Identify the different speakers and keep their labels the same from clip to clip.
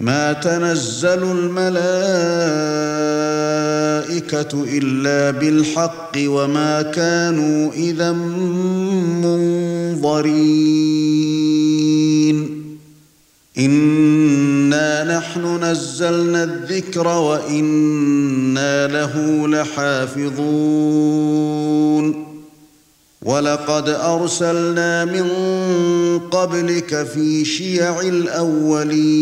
Speaker 1: ما تنزل الملائكة إلا بالحق وما كانوا إذا منظرين. إنا نحن نزلنا الذكر وإنا له لحافظون. ولقد أرسلنا من قبلك في شيع الأولين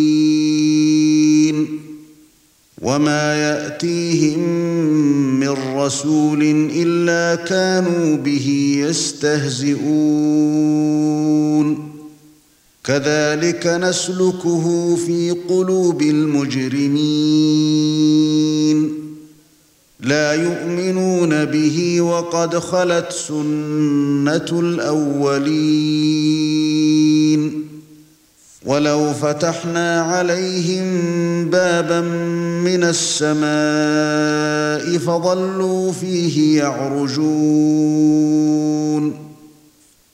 Speaker 1: وما يأتيهم من رسول إلا كانوا به يستهزئون. كذلك نسلكه في قلوب المجرمين. لا يؤمنون به وقد خلت سنة الأولين. ولو فتحنا عليهم بابا من السماء فظلوا فيه يعرجون.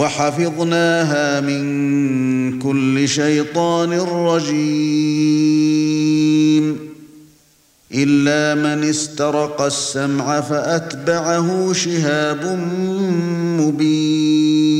Speaker 1: وحفظناها من كل شيطان رجيم. إلا من استرق السمع فأتبعه شهاب مبين.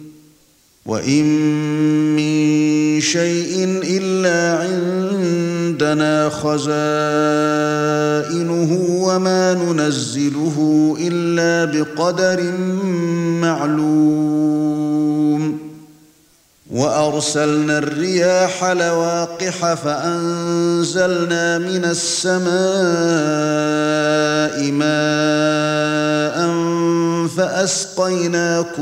Speaker 1: وان من شيء الا عندنا خزائنه وما ننزله الا بقدر معلوم وارسلنا الرياح لواقح فانزلنا من السماء ماء فاسقيناكموه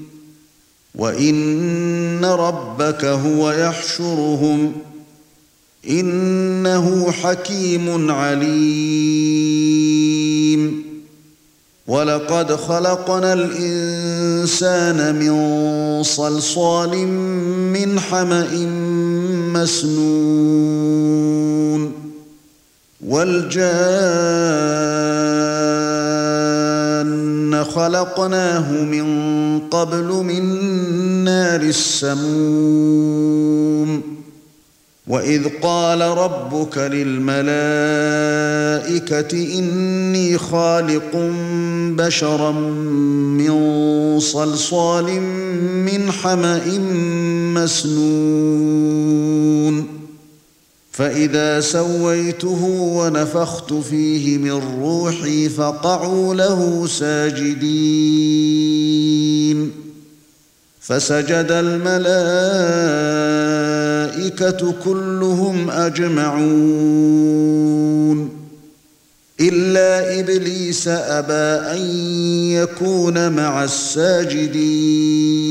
Speaker 1: وان ربك هو يحشرهم انه حكيم عليم ولقد خلقنا الانسان من صلصال من حما مسنون والجان خلقناه من قبل من نار السموم. وإذ قال ربك للملائكة إني خالق بشرا من صلصال من حمأ مسنون. فإذا سويته ونفخت فيه من روحي فقعوا له ساجدين. فسجد الملائكة كلهم أجمعون. إلا إبليس أبى أن يكون مع الساجدين.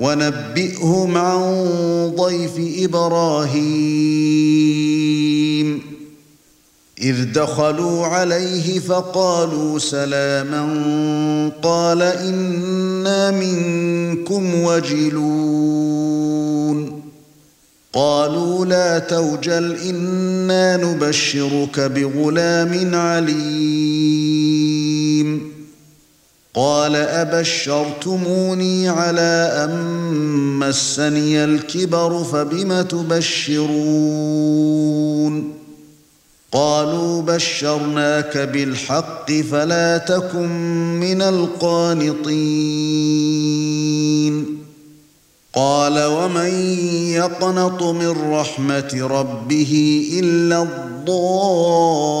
Speaker 1: ونبئهم عن ضيف إبراهيم. إذ دخلوا عليه فقالوا سلاما قال إنا منكم وجلون. قالوا لا توجل إنا نبشرك بغلام عليم. قال أبشرتموني على أن مسني الكبر فبم تبشرون؟ قالوا بشرناك بالحق فلا تكن من القانطين. قال ومن يقنط من رحمة ربه إلا الضالون؟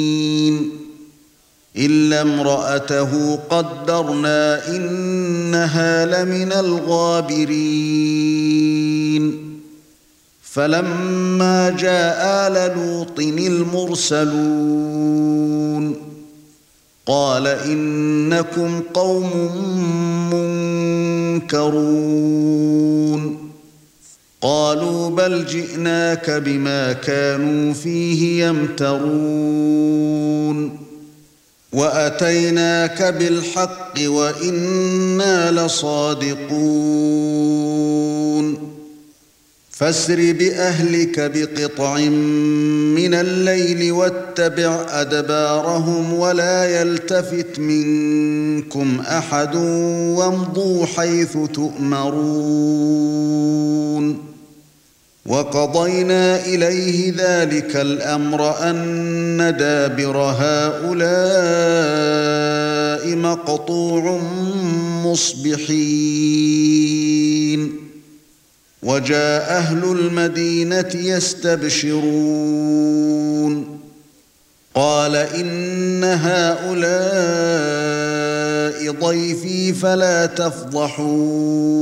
Speaker 1: إلا امرأته قدرنا إنها لمن الغابرين. فلما جاء آل لوط المرسلون قال إنكم قوم منكرون. قالوا بل جئناك بما كانوا فيه يمترون. وأتيناك بالحق وإنا لصادقون. فاسر بأهلك بقطع من الليل واتبع أدبارهم ولا يلتفت منكم أحد وامضوا حيث تؤمرون. وقضينا إليه ذلك الأمر أن دابر هؤلاء مقطوع مصبحين. وجاء أهل المدينة يستبشرون. قال إن هؤلاء ضيفي فلا تفضحون.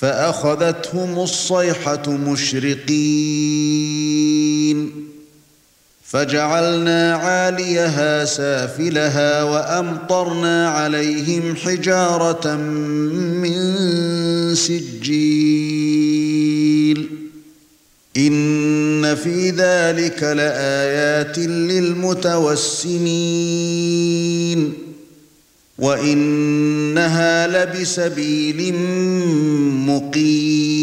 Speaker 1: فأخذتهم الصيحة مشرقين. فجعلنا عاليها سافلها وأمطرنا عليهم حجارة من سجيل. إن في ذلك لآيات للمتوسمين. وإنها لبسبيل مقيم.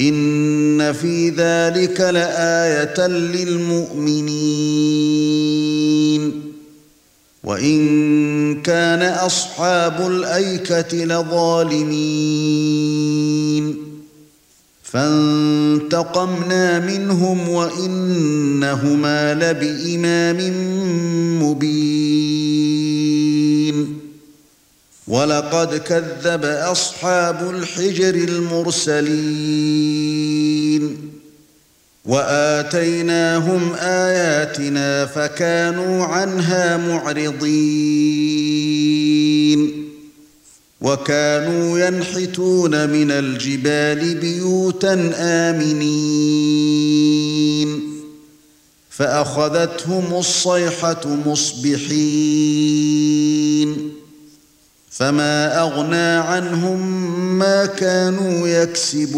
Speaker 1: إن في ذلك لآية للمؤمنين. وإن كان أصحاب الأيكة لظالمين. فانتقمنا منهم وإنهما لبإمام مبين. ولقد كذب أصحاب الحجر المرسلين وآتيناهم آياتنا فكانوا عنها معرضين وكانوا ينحتون من الجبال بيوتا آمنين فأخذتهم الصيحة مصبحين فما أغنى عنهم ما كانوا يكسبون.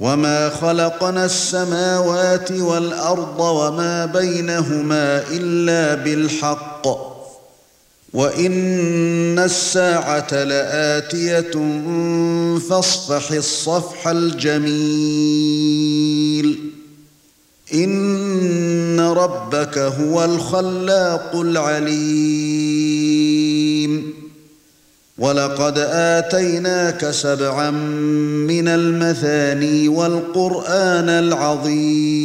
Speaker 1: وما خلقنا السماوات والأرض وما بينهما إلا بالحق. وإن الساعة لآتية فاصفح الصفح الجميل. إن ربك هو الخلاق العليم. ولقد آتيناك سبعا من المثاني والقرآن العظيم.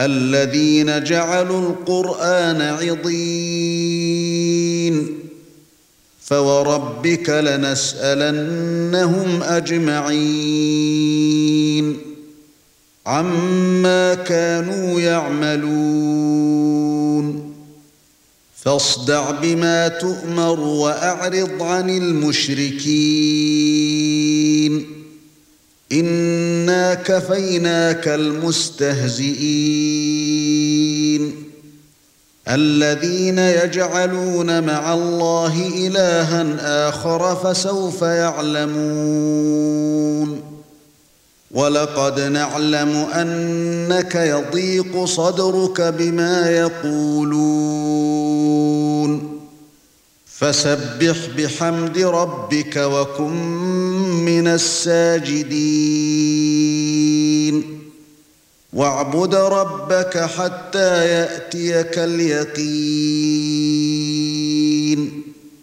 Speaker 1: الذين جعلوا القرآن عضين. فوربك لنسألنهم أجمعين. عما كانوا يعملون. فاصدع بما تؤمر وأعرض عن المشركين. انا كفيناك المستهزئين الذين يجعلون مع الله الها اخر فسوف يعلمون ولقد نعلم انك يضيق صدرك بما يقولون فسبح بحمد ربك وكن من الساجدين. واعبد ربك حتى يأتيك اليقين.